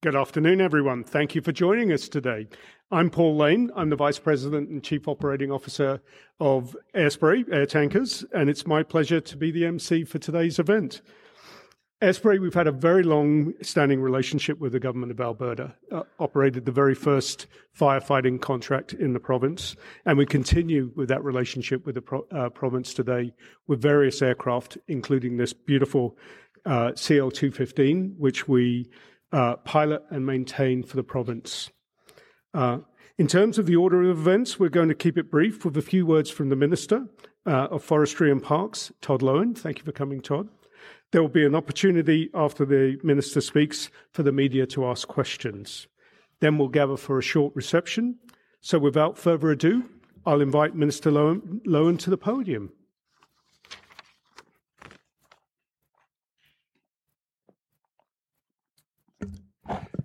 Good afternoon, everyone. Thank you for joining us today. I'm Paul Lane. I'm the Vice President and Chief Operating Officer of Airspray Air Tankers, and it's my pleasure to be the MC for today's event. Airspray, we've had a very long-standing relationship with the government of Alberta, uh, operated the very first firefighting contract in the province, and we continue with that relationship with the uh, province today with various aircraft, including this beautiful uh, CL 215, which we uh, pilot and maintain for the province. Uh, in terms of the order of events, we're going to keep it brief with a few words from the Minister uh, of Forestry and Parks, Todd Loewen. Thank you for coming, Todd. There will be an opportunity after the Minister speaks for the media to ask questions. Then we'll gather for a short reception. So without further ado, I'll invite Minister Lowen, Loewen to the podium.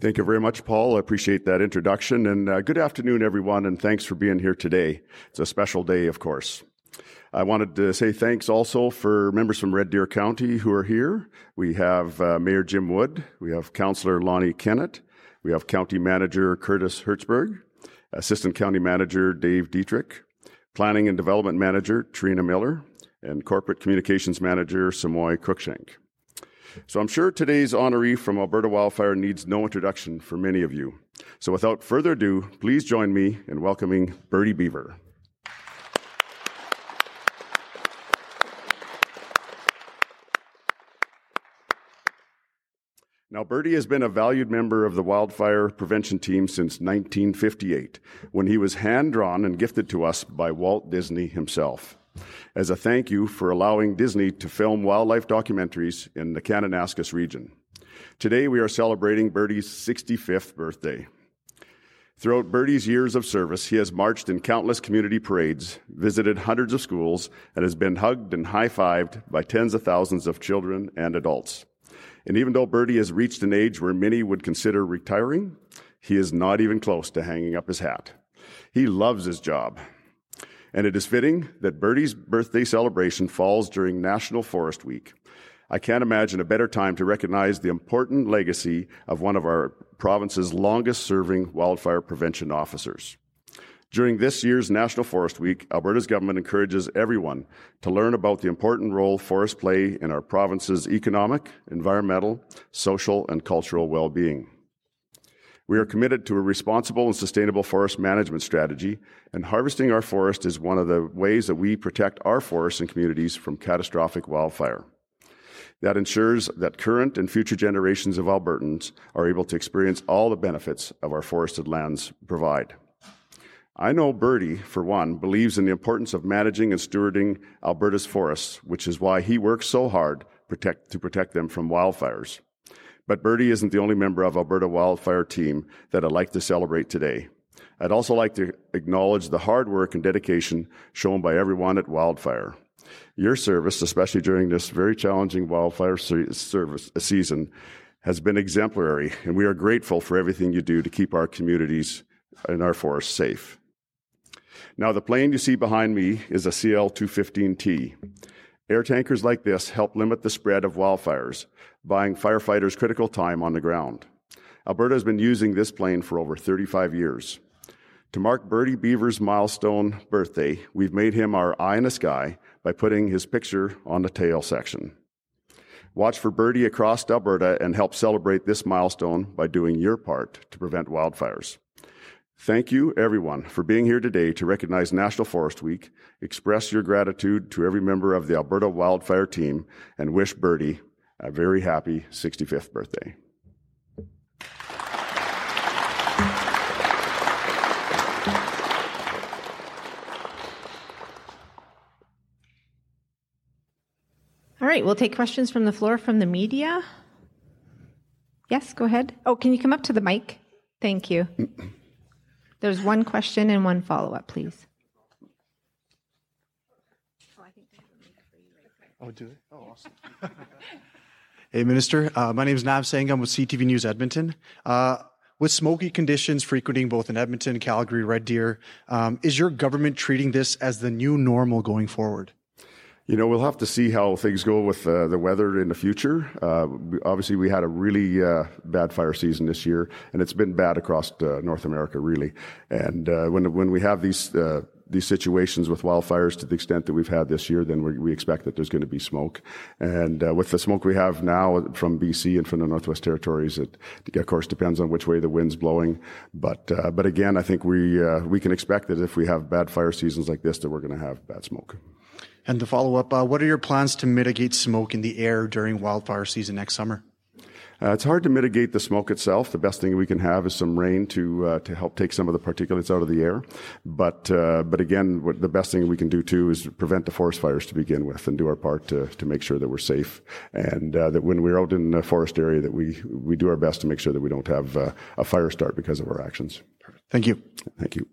Thank you very much, Paul. I appreciate that introduction. And uh, good afternoon, everyone, and thanks for being here today. It's a special day, of course. I wanted to say thanks also for members from Red Deer County who are here. We have uh, Mayor Jim Wood, we have Councillor Lonnie Kennett, we have County Manager Curtis Hertzberg, Assistant County Manager Dave Dietrich, Planning and Development Manager Trina Miller, and Corporate Communications Manager Samoy Cruikshank. So I'm sure today's honoree from Alberta Wildfire needs no introduction for many of you. So without further ado, please join me in welcoming Bertie Beaver. Now, Bertie has been a valued member of the wildfire prevention team since 1958, when he was hand drawn and gifted to us by Walt Disney himself as a thank you for allowing Disney to film wildlife documentaries in the Kananaskis region. Today we are celebrating Bertie's 65th birthday. Throughout Bertie's years of service, he has marched in countless community parades, visited hundreds of schools, and has been hugged and high fived by tens of thousands of children and adults. And even though Bertie has reached an age where many would consider retiring, he is not even close to hanging up his hat. He loves his job and it is fitting that Bertie's birthday celebration falls during National Forest Week. I can't imagine a better time to recognize the important legacy of one of our province's longest serving wildfire prevention officers. During this year's National Forest Week, Alberta's government encourages everyone to learn about the important role forests play in our province's economic, environmental, social, and cultural well being. We are committed to a responsible and sustainable forest management strategy, and harvesting our forest is one of the ways that we protect our forests and communities from catastrophic wildfire. That ensures that current and future generations of Albertans are able to experience all the benefits of our forested lands provide. I know Bertie, for one, believes in the importance of managing and stewarding Alberta's forests, which is why he works so hard protect, to protect them from wildfires. But Bertie isn't the only member of Alberta Wildfire Team that I'd like to celebrate today. I'd also like to acknowledge the hard work and dedication shown by everyone at Wildfire. Your service, especially during this very challenging wildfire service uh, season, has been exemplary, and we are grateful for everything you do to keep our communities and our forests safe. Now, the plane you see behind me is a CL 215T. Air tankers like this help limit the spread of wildfires, buying firefighters critical time on the ground. Alberta has been using this plane for over 35 years. To mark Bertie Beaver's milestone birthday, we've made him our eye in the sky by putting his picture on the tail section. Watch for Bertie across Alberta and help celebrate this milestone by doing your part to prevent wildfires. Thank you, everyone, for being here today to recognize National Forest Week, express your gratitude to every member of the Alberta Wildfire Team, and wish Bertie a very happy 65th birthday. All right, we'll take questions from the floor from the media. Yes, go ahead. Oh, can you come up to the mic? Thank you. There's one question and one follow up, please. Oh, do they? Oh, awesome. Hey, Minister. Uh, my name is Nav Sangha with CTV News Edmonton. Uh, with smoky conditions frequenting both in Edmonton, Calgary, Red Deer, um, is your government treating this as the new normal going forward? You know, we'll have to see how things go with uh, the weather in the future. Uh, obviously, we had a really uh, bad fire season this year, and it's been bad across uh, North America, really. And uh, when when we have these uh, these situations with wildfires to the extent that we've had this year, then we expect that there's going to be smoke. And uh, with the smoke we have now from BC and from the Northwest Territories, it of course depends on which way the wind's blowing. But uh, but again, I think we uh, we can expect that if we have bad fire seasons like this, that we're going to have bad smoke. And to follow up, uh, what are your plans to mitigate smoke in the air during wildfire season next summer? Uh, it's hard to mitigate the smoke itself. The best thing we can have is some rain to uh, to help take some of the particulates out of the air. But uh, but again, what the best thing we can do too is prevent the forest fires to begin with, and do our part to, to make sure that we're safe, and uh, that when we're out in the forest area, that we we do our best to make sure that we don't have uh, a fire start because of our actions. Thank you. Thank you.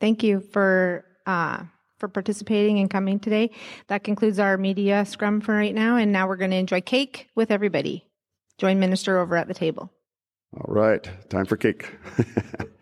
Thank you for uh, for participating and coming today. That concludes our media scrum for right now, and now we're going to enjoy cake with everybody. Join Minister over at the table. All right, time for cake.